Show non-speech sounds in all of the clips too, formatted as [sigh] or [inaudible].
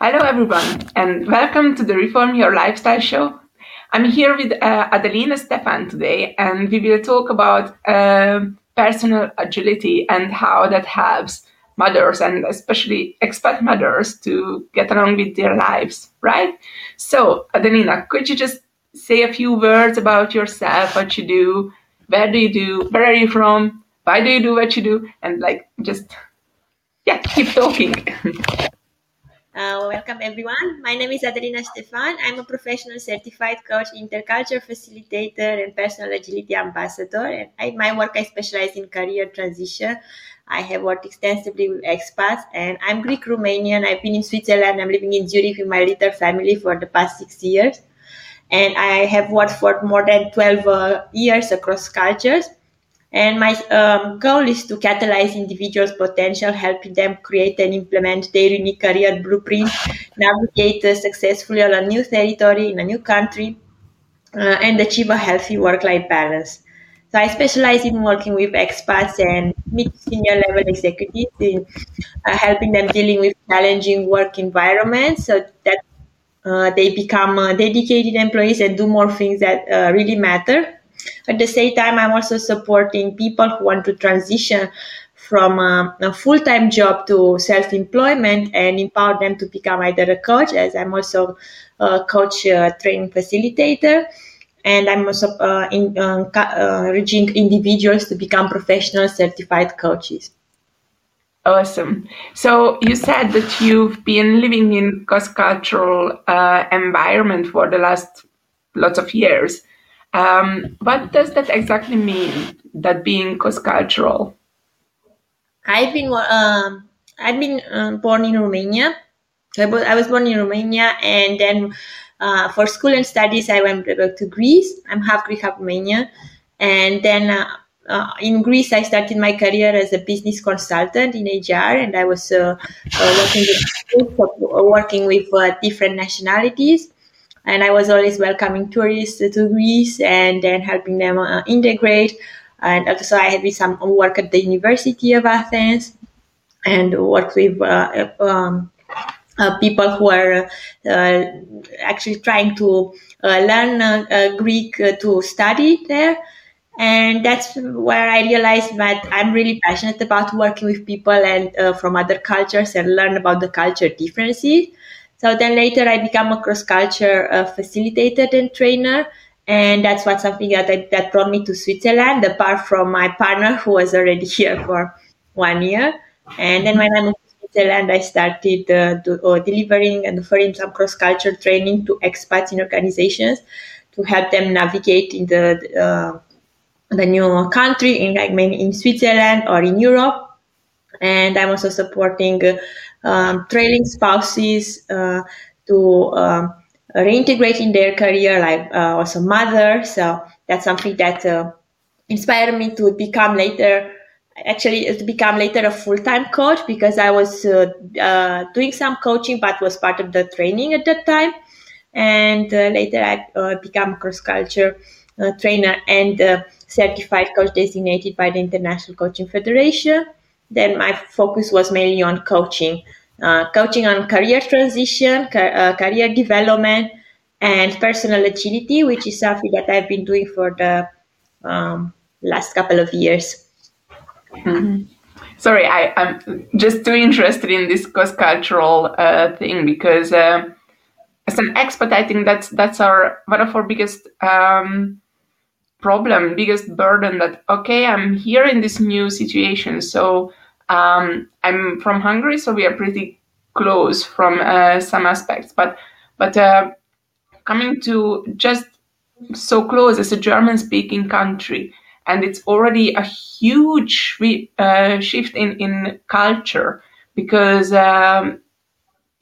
Hello, everyone, and welcome to the Reform Your Lifestyle show. I'm here with uh, Adelina Stefan today, and we will talk about uh, personal agility and how that helps mothers and especially expat mothers to get along with their lives, right? So, Adelina, could you just say a few words about yourself, what you do, where do you do, where are you from, why do you do what you do, and like just, yeah, keep talking. [laughs] Uh, welcome everyone. My name is Adelina Stefan. I'm a professional certified coach, interculture facilitator, and personal agility ambassador. And in my work, I specialize in career transition. I have worked extensively with expats, and I'm Greek Romanian. I've been in Switzerland. I'm living in Zurich with my little family for the past six years. And I have worked for more than 12 uh, years across cultures. And my um, goal is to catalyze individuals' potential, helping them create and implement their unique career blueprint, navigate successfully on a new territory in a new country, uh, and achieve a healthy work-life balance. So I specialize in working with expats and mid senior level executives in uh, helping them dealing with challenging work environments so that uh, they become uh, dedicated employees and do more things that uh, really matter at the same time, I'm also supporting people who want to transition from a, a full-time job to self-employment and empower them to become either a coach, as I'm also a coach uh, training facilitator, and I'm also uh, in, uh, encouraging individuals to become professional certified coaches. Awesome. So you said that you've been living in cross-cultural uh, environment for the last lots of years. Um, what does that exactly mean? That being cross-cultural? I've been um, I've been um, born in Romania. I was, born in Romania, and then uh, for school and studies, I went back to Greece. I'm half Greek, half Romanian, and then. Uh, uh, in Greece, I started my career as a business consultant in HR, and I was uh, uh, working with working with uh, different nationalities and I was always welcoming tourists to Greece and then helping them uh, integrate. And also, I had some work at the University of Athens and worked with uh, um, uh, people who are uh, actually trying to uh, learn uh, Greek to study there. And that's where I realized that I'm really passionate about working with people and from other cultures and learn about the culture differences. So then later I became a cross culture uh, facilitator and trainer. And that's what something that, I, that brought me to Switzerland, apart from my partner who was already [laughs] here for one year. And then when I moved to Switzerland, I started uh, do, uh, delivering and offering some cross culture training to expats in organizations to help them navigate in the uh, the new country, in like maybe in Switzerland or in Europe. And I'm also supporting um, trailing spouses uh, to um, reintegrate in their career, like uh, also mother. So that's something that uh, inspired me to become later actually to become later a full-time coach because I was uh, uh, doing some coaching but was part of the training at that time and uh, later I became cross-culture trainer and certified coach designated by the International Coaching Federation then my focus was mainly on coaching, uh, coaching on career transition, uh, career development, and personal agility, which is something that I've been doing for the um, last couple of years. Mm-hmm. Sorry, I, am just too interested in this cross-cultural uh, thing because uh, as an expat, I think that's that's our one of our biggest um, problem, biggest burden that, okay, I'm here in this new situation. So um, I'm from Hungary, so we are pretty close from uh, some aspects. But, but uh, coming to just so close as a German speaking country, and it's already a huge uh, shift in, in culture because um,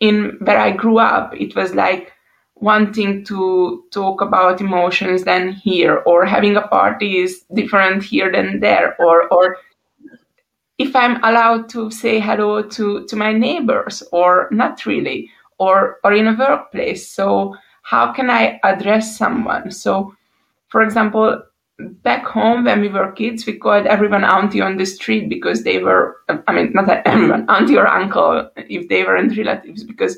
in where I grew up, it was like wanting to talk about emotions than here or having a party is different here than there or or if i'm allowed to say hello to to my neighbors or not really or or in a workplace. So how can i address someone? So for example back home when we were kids we called everyone auntie on the street because they were i mean not everyone auntie or uncle if they weren't relatives because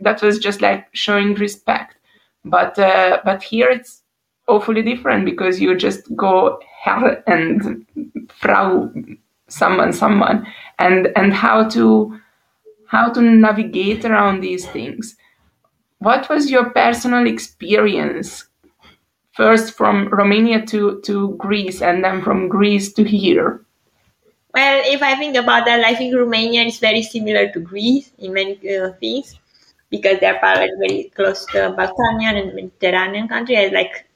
that was just like showing respect. But uh, but here it's awfully different because you just go Herr and Frau someone someone and and how to how to navigate around these things. What was your personal experience first from Romania to, to Greece and then from Greece to here? Well, if I think about that, I think Romania is very similar to Greece in many uh, things because they're probably very close to Balkanian and Mediterranean countries. Like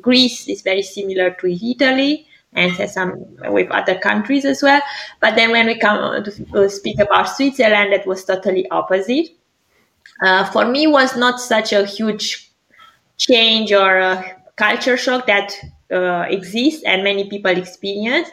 Greece is very similar to Italy and some with other countries as well. But then when we come to speak about Switzerland, it was totally opposite. Uh, for me, was not such a huge change or a culture shock that uh, exists and many people experience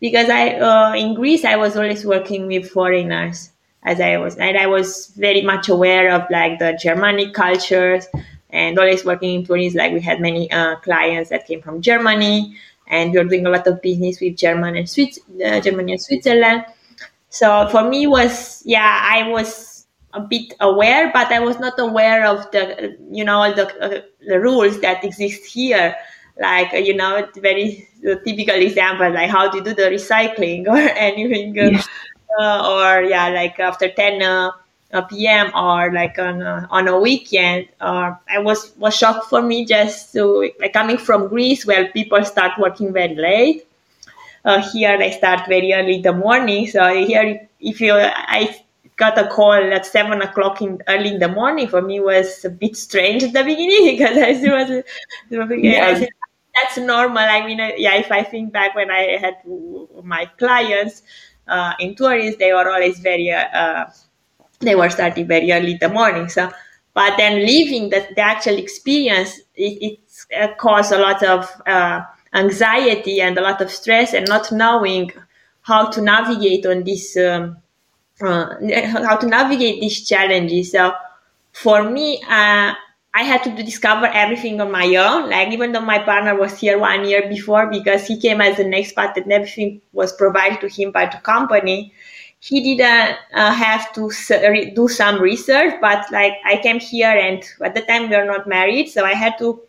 because I uh, in Greece I was always working with foreigners as I was and I was very much aware of like the Germanic cultures and always working in tourism like we had many uh, clients that came from Germany and we were doing a lot of business with German and Swiss, uh, Germany and Switzerland. So for me was yeah I was a bit aware, but I was not aware of the you know all the, uh, the rules that exist here. Like you know, very typical example like how to do the recycling [laughs] or anything, uh, or yeah, like after ten uh, p.m. or like on a, on a weekend. Or I was was shocked for me just to like coming from Greece where people start working very late. Uh, here they start very early in the morning. So here, if you I got a call at seven o'clock in early in the morning for me was a bit strange at the beginning [laughs] because I was, yeah. I said, that's normal. I mean, uh, yeah, if I think back when I had my clients uh, in tourists, they were always very uh, they were starting very early in the morning. So, but then leaving the, the actual experience, it, it uh, caused a lot of uh, anxiety and a lot of stress and not knowing how to navigate on this, um, uh, how to navigate these challenges. So for me, uh, I had to discover everything on my own. Like even though my partner was here one year before because he came as an expat and everything was provided to him by the company, he didn't uh, have to do some research, but like I came here and at the time we were not married, so I had to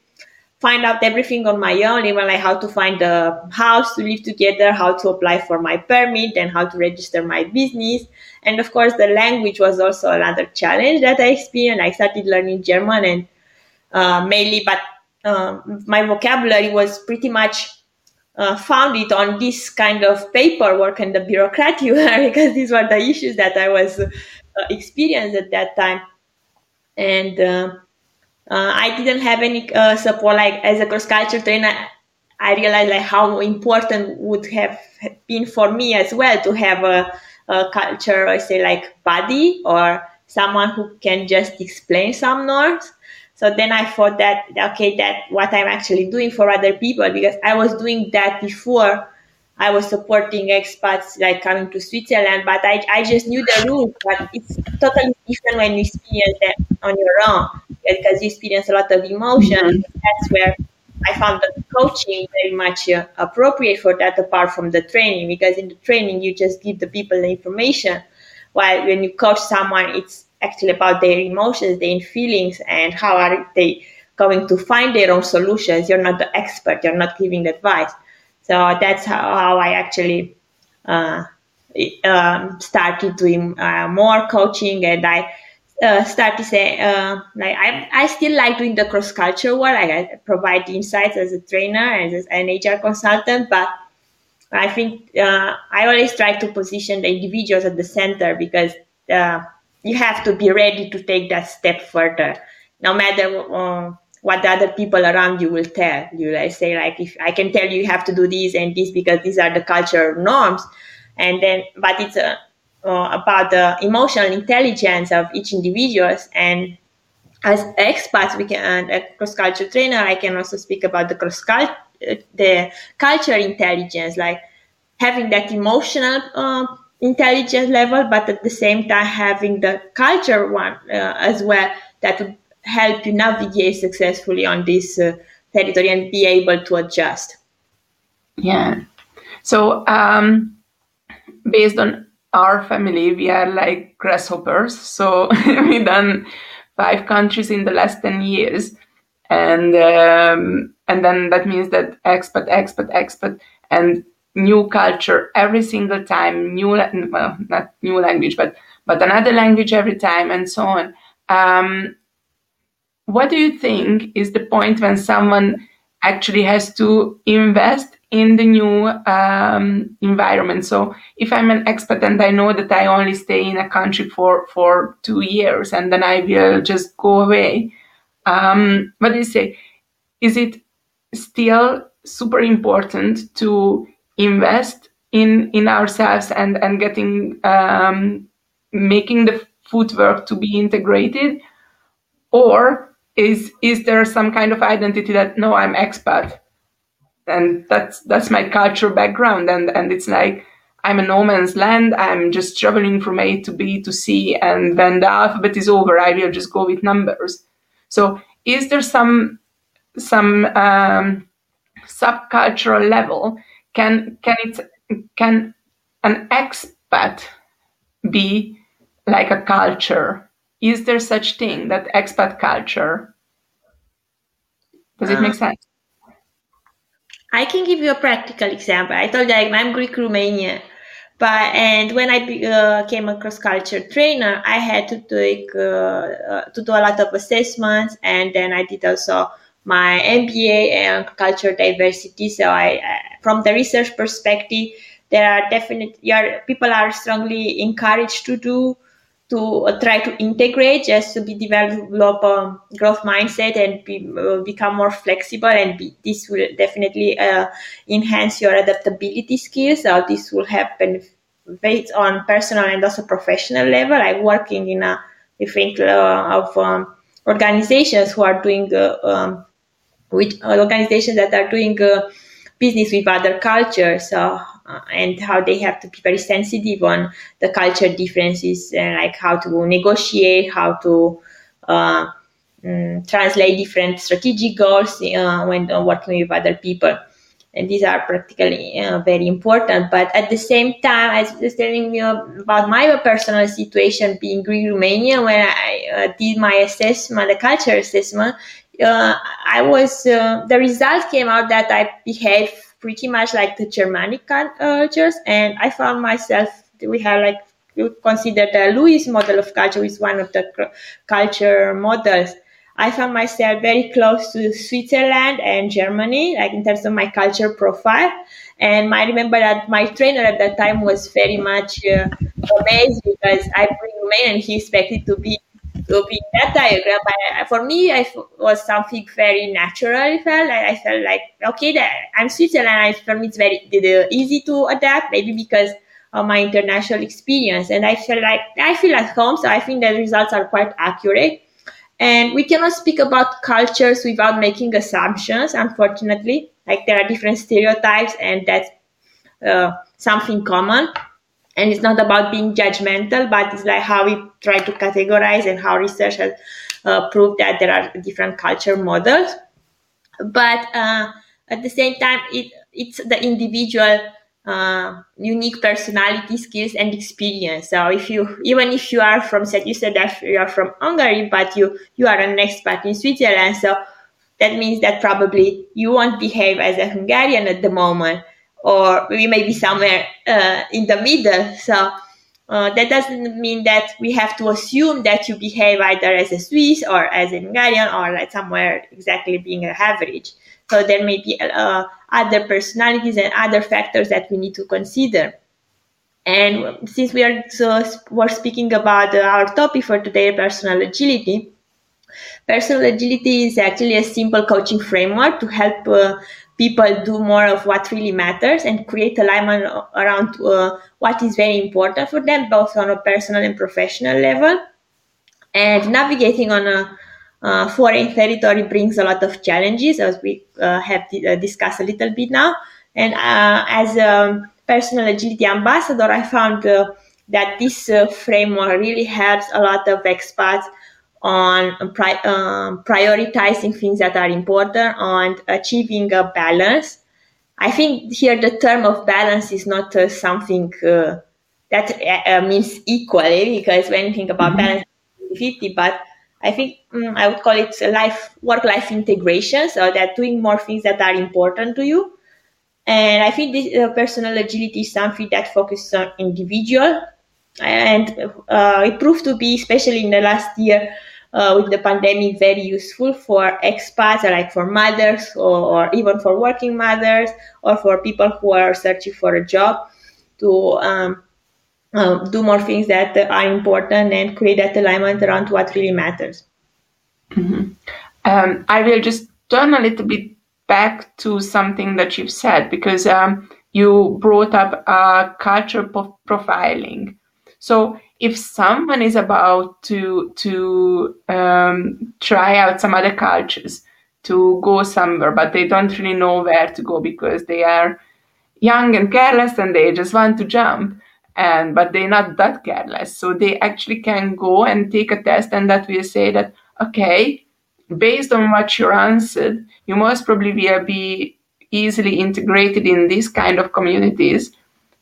find out everything on my own, even like how to find a house to live together, how to apply for my permit, and how to register my business. And of course, the language was also another challenge that I experienced. I started learning German and uh, mainly, but um, my vocabulary was pretty much uh, found it on this kind of paperwork and the bureaucracy [laughs] because these were the issues that I was uh, experienced at that time. And uh, uh I didn't have any uh, support. Like as a cross culture trainer, I realized like how important would have been for me as well to have a, a culture, I say like buddy or someone who can just explain some norms so then I thought that, okay, that what I'm actually doing for other people, because I was doing that before I was supporting expats like coming to Switzerland, but I, I just knew the rules, but it's totally different when you experience that on your own because you experience a lot of emotion. Mm-hmm. That's where I found the coaching very much uh, appropriate for that apart from the training because in the training you just give the people the information while when you coach someone it's actually about their emotions, their feelings, and how are they going to find their own solutions. You're not the expert. You're not giving advice. So that's how, how I actually uh, um, started doing uh, more coaching, and I uh, started say uh, like I, I still like doing the cross culture work. I provide insights as a trainer and as an HR consultant, but I think uh, I always try to position the individuals at the center because you have to be ready to take that step further, no matter uh, what the other people around you will tell you. I say like, if I can tell you, you have to do this and this because these are the cultural norms, and then, but it's uh, uh, about the emotional intelligence of each individuals and as experts, we can, a cross culture trainer, I can also speak about the cross culture, the culture intelligence, like having that emotional uh, intelligence level, but at the same time having the culture one uh, as well that would help you navigate successfully on this uh, territory and be able to adjust. Yeah. So um, based on our family, we are like grasshoppers. So [laughs] we don't five countries in the last 10 years. And, um, and then that means that expat, expat, expat, and new culture every single time, new, well, not new language, but, but another language every time and so on. Um, what do you think is the point when someone actually has to invest in the new um, environment. So if I'm an expat and I know that I only stay in a country for, for two years and then I will just go away, um, what do you say? Is it still super important to invest in in ourselves and and getting um, making the footwork to be integrated, or is is there some kind of identity that no, I'm expat, and that's that's my cultural background, and and it's like I'm a no man's land. I'm just traveling from A to B to C, and when the alphabet is over, I will just go with numbers. So, is there some some um, subcultural level? Can can it can an expat be like a culture? Is there such thing that expat culture? Does it make uh, sense? I can give you a practical example. I told you i'm greek romanian but and when i uh, came across culture trainer i had to take uh, uh, to do a lot of assessments and then i did also my mba and culture diversity so i from the research perspective there are definitely people are strongly encouraged to do to uh, try to integrate just to be develop a growth mindset and be, uh, become more flexible and be, this will definitely uh, enhance your adaptability skills. So this will happen based on personal and also professional level. Like working in a different uh, of um, organizations who are doing uh, um, with organizations that are doing uh, business with other cultures uh, and how they have to be very sensitive on the culture differences and like how to negotiate, how to uh, mm, translate different strategic goals uh, when uh, working with other people. And these are practically uh, very important. But at the same time, I was telling you about my personal situation being Greek Romania when I uh, did my assessment, the culture assessment. Uh, I was uh, the result came out that I behaved pretty much like the Germanic uh, cultures. And I found myself, we have like, we consider the Lewis model of culture is one of the culture models. I found myself very close to Switzerland and Germany, like in terms of my culture profile. And I remember that my trainer at that time was very much uh, amazed because I bring Romanian and he expected to be to be that diagram. But for me, it was something very natural. I felt I, I felt like okay, that I'm Switzerland. I, for me, it's very easy to adapt. Maybe because of my international experience, and I feel like I feel at home. So I think the results are quite accurate. And we cannot speak about cultures without making assumptions. Unfortunately, like there are different stereotypes, and that's uh, something common and it's not about being judgmental but it's like how we try to categorize and how research has uh, proved that there are different culture models. But uh, at the same time it it's the individual uh, unique personality skills and experience. So if you even if you are from said you said that you are from hungary but you you are an expat in switzerland so that means that probably you won't behave as a hungarian at the moment or we may be somewhere uh, in the middle. So uh, that doesn't mean that we have to assume that you behave either as a Swiss or as a Hungarian or like somewhere exactly being an average. So there may be uh, other personalities and other factors that we need to consider. And since we are so we're speaking about our topic for today, personal agility, personal agility is actually a simple coaching framework to help uh, people do more of what really matters and create alignment around uh, what is very important for them, both on a personal and professional level. And navigating on a uh, foreign territory brings a lot of challenges, as we uh, have uh, discussed a little bit now. And uh, as a personal agility ambassador, I found uh, that this framework really helps a lot of expats on pri- um, prioritizing things that are important, on achieving a balance. I think here the term of balance is not uh, something uh, that uh, uh means equally because when you think about mm-hmm. balance 50, but I think um, I would call it life work life integration. So that doing more things that are important to you. And I think this uh, personal agility is something that focuses on individual, and uh, it proved to be, especially in the last year uh, with the pandemic, very useful for expats, like for mothers, or, or, even for working mothers, or for people who are searching for a job to um, um, do more things that are important and create that alignment around what really matters. Mm-hmm. Um, I will just turn a little bit back to something that you've said because um, you brought up uh, culture profiling. So if someone is about to to um, try out some other cultures, to go somewhere, but they don't really know where to go because they are young and careless and they just want to jump and but they're not that careless. So they actually can go and take a test and that will say that okay based on what you answered you most probably will be easily integrated in this kind of communities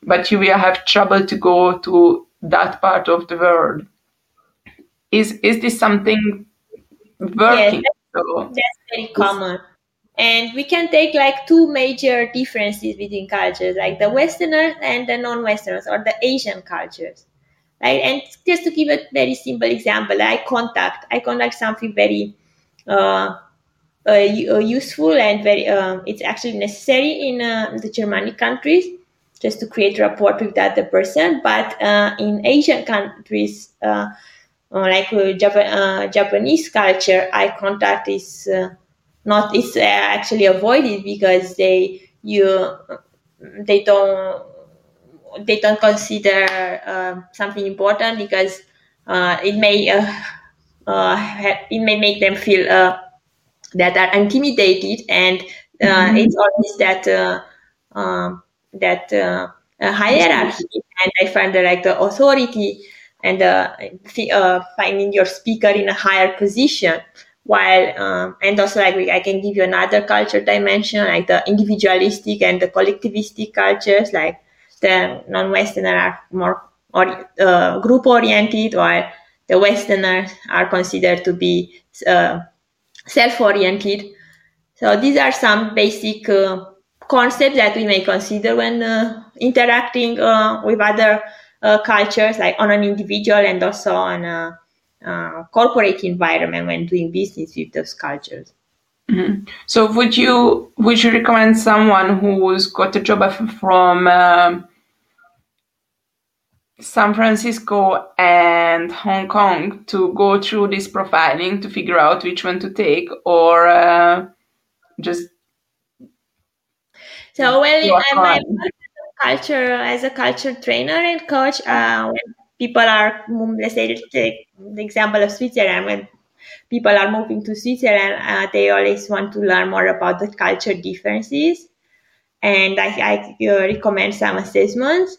but you will have trouble to go to that part of the world is is this something working yeah, that's, so, that's very common and we can take like two major differences between cultures, like the Westerners and the non-Westerners or the Asian cultures. Right? And just to give a very simple example, eye contact. Eye contact something very uh, uh, uh, useful and very, um, it's actually necessary in uh, the Germanic countries just to create rapport with the other person. But uh, in Asian countries, uh, like Japan, Japanese culture, eye contact is not uh, actually avoided because they you they don't they don't consider uh, something important because uh, it may uh, uh, it may make them feel uh, that are intimidated and mm-hmm. it's always that um, that hierarchy and I find that like the authority and finding your speaker in a higher position while um, and also like we, i can give you another culture dimension like the individualistic and the collectivistic cultures like the non-westerner are more or, uh, group oriented while the westerners are considered to be uh, self-oriented. So these are some basic uh, concepts that we may consider when uh, interacting uh, with other uh, cultures like on an individual and also on a uh, corporate environment when doing business with those cultures. Mm-hmm. So, would you would you recommend someone who's got a job from uh, San Francisco and Hong Kong to go through this profiling to figure out which one to take, or uh, just so well, I'm, I'm culture as a culture trainer and coach. Uh, people are, let's say, take the example of Switzerland, when people are moving to Switzerland, uh, they always want to learn more about the culture differences. And I, I uh, recommend some assessments.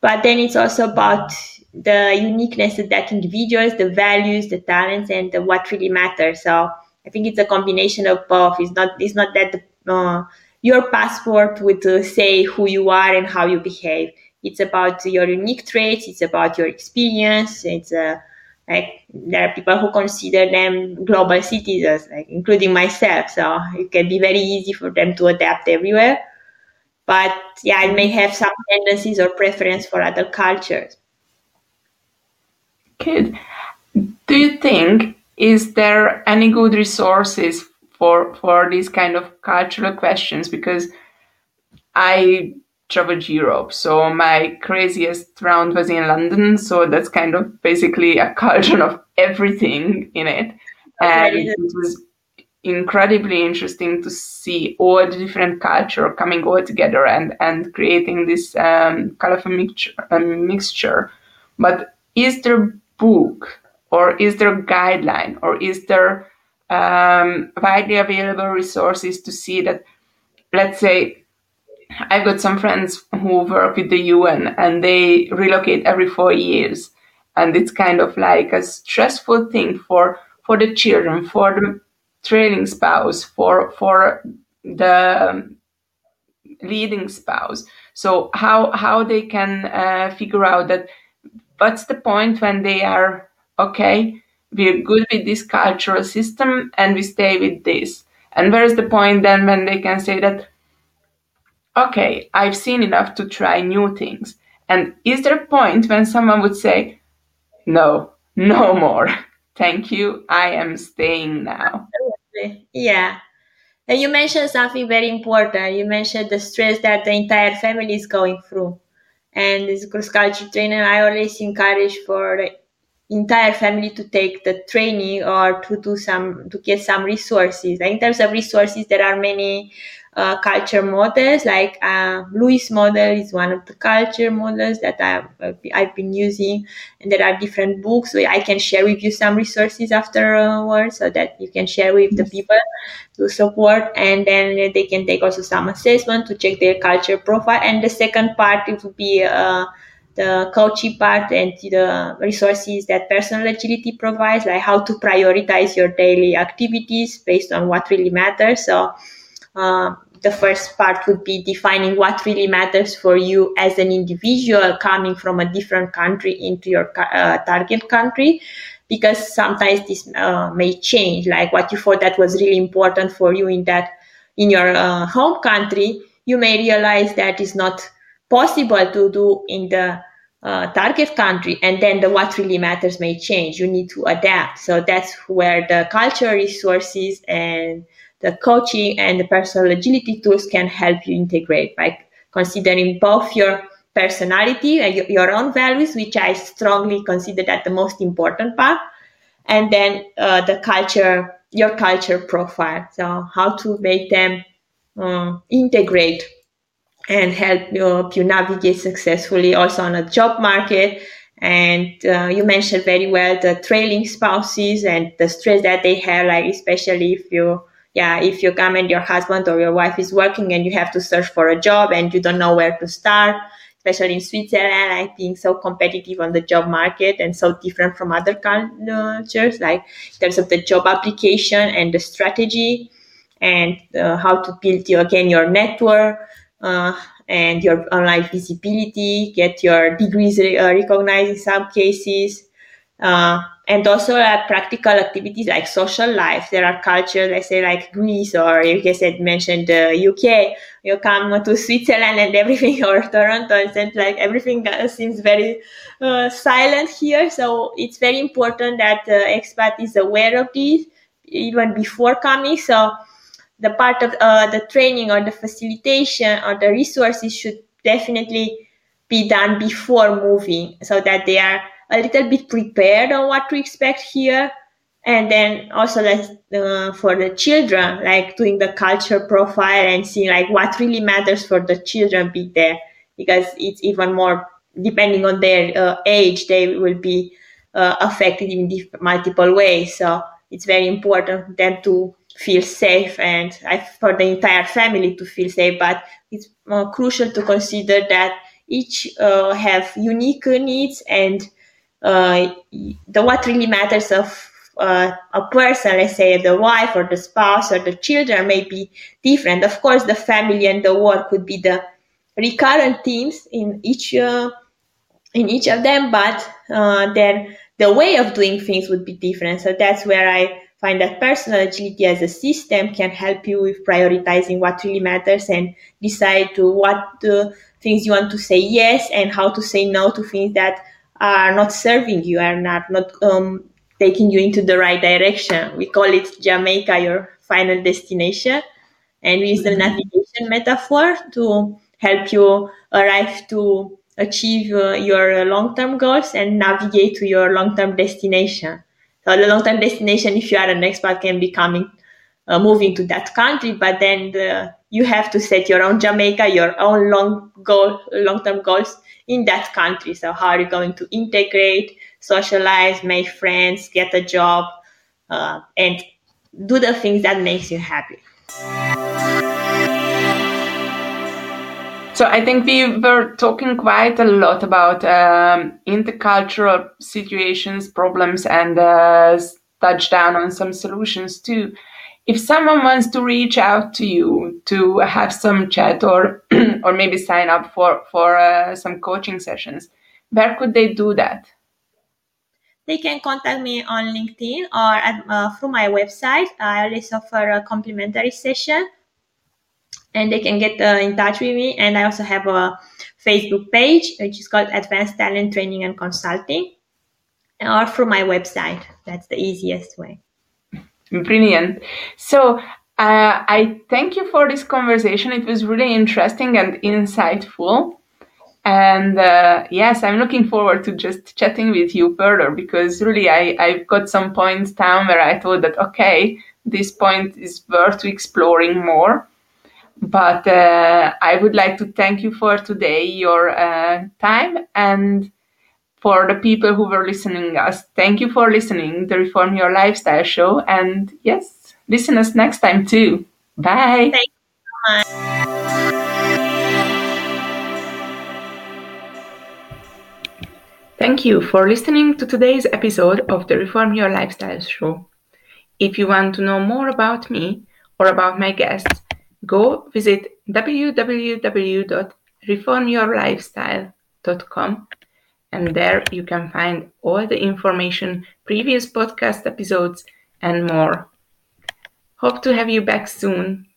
But then it's also about the uniqueness of that individuals, the values, the talents, and the, what really matters. So I think it's a combination of both. It's not, it's not that the, uh, your passport would uh, say who you are and how you behave it's about your unique traits. It's about your experience. It's uh, like there are people who consider them global citizens, like including myself. So it can be very easy for them to adapt everywhere. But yeah, it may have some tendencies or preference for other cultures. Good. Do you think is there any good resources for for these kind of cultural questions? Because I traveled Europe. So my craziest round was in London. So that's kind of basically a culture of everything in it. And it was incredibly interesting to see all the different culture coming all together and, and creating this um, kind of a mixture, a mixture. But is there book or is there a guideline or is there um, widely available resources to see that, let's say, I've got some friends who work with the UN and they relocate every four years. And it's kind of like a stressful thing for, for the children, for the trailing spouse, for, for the leading spouse. So how, how they can uh, figure out that what's the point when they are, okay, we're good with this cultural system and we stay with this. And where is the point then when they can say that, okay, I've seen enough to try new things? And is there a point when someone would say, no, no more? [laughs] Thank you, I am staying now. Yeah. And you mentioned something very important. You mentioned the stress that the entire family is going through. And as a cross culture trainer, I always encourage for entire family to take the training or to do some to get some resources. in terms of resources, there are many uh, culture models. Like uh, Lewis model is one of the culture models that I've, I've been using, and there are different books. So I can share with you some resources afterwards, so that you can share with the people to support, and then they can take also some assessment to check their culture profile. And the second part it will be. Uh, the coaching part and the resources that personal agility provides, like how to prioritize your daily activities based on what really matters. So, uh, the first part would be defining what really matters for you as an individual coming from a different country into your uh, target country because sometimes this uh, may change like what you thought that was really important for you in that in your uh, home country you may realize that is not possible to do in the uh, target country and then the what really matters may change you need to adapt so that's where the cultural resources and the coaching and the personal agility tools can help you integrate by considering both your personality and your own values, which I strongly consider that the most important part, and then uh, the culture, your culture profile. So how to make them uh, integrate and help you, navigate successfully also on a job market. And uh, you mentioned very well the trailing spouses and the stress that they have, like especially if you yeah, if you come and your husband or your wife is working and you have to search for a job and you don't know where to start, especially in Switzerland, I think so competitive on the job market and so different from other cultures, like in terms of the job application and the strategy and uh, how to build again your network uh, and your online visibility, get your degrees uh, recognized in some cases. Uh, and also uh, practical activities like social life. There are cultures, let's say like Greece or you guys had mentioned the UK. You come to Switzerland and everything, [laughs] or Toronto, and like everything [laughs] seems very uh, silent here. So it's very important that the expat is aware of this even before coming. So the part of uh, the training or the facilitation or the resources should definitely be done before moving so that they are a little bit prepared on what to expect here. And then also uh, for the children like doing the culture profile and seeing like what really matters for the children be there. Because it's even more depending on their uh, age they will be uh, affected in multiple ways. So it's very important for them to feel safe and for the entire family to feel safe but it's uh, crucial to consider that each uh, have unique needs and uh, the what really matters of uh, a person, let's say the wife or the spouse or the children, may be different. Of course, the family and the work could be the recurrent themes in each uh, in each of them, but uh, then the way of doing things would be different. So that's where I find that personal agility as a system can help you with prioritizing what really matters and decide to what the things you want to say yes and how to say no to things that are not serving you, are not not um, taking you into the right direction. We call it Jamaica, your final destination, and we use the mm-hmm. navigation metaphor to help you arrive to achieve uh, your long-term goals and navigate to your long-term destination. The long-term destination, if you are an expat, can be coming, uh, moving to that country, but then the, you have to set your own Jamaica, your own long goal, long-term goals in that country. So how are you going to integrate, socialize, make friends, get a job, uh, and do the things that makes you happy. So I think we were talking quite a lot about um, intercultural situations, problems, and uh, touch down on some solutions too. If someone wants to reach out to you to have some chat or [clears throat] or maybe sign up for for uh, some coaching sessions where could they do that? They can contact me on LinkedIn or at, uh, through my website. I always offer a complimentary session and they can get uh, in touch with me. And I also have a Facebook page, which is called Advanced Talent Training and Consulting, or through my website. That's the easiest way. Brilliant. So, uh, I thank you for this conversation. It was really interesting and insightful. And uh, yes, I'm looking forward to just chatting with you further because really I, I've got some points down where I thought that, okay, this point is worth exploring more. But uh, I would like to thank you for today, your uh, time, and for the people who were listening us. Thank you for listening, the Reform Your Lifestyle show. And yes, listen us next time too. Bye. Thank you so much. Thank you for listening to today's episode of the Reform Your Lifestyle show. If you want to know more about me or about my guests, go visit www.reformyourlifestyle.com and there you can find all the information, previous podcast episodes, and more. Hope to have you back soon.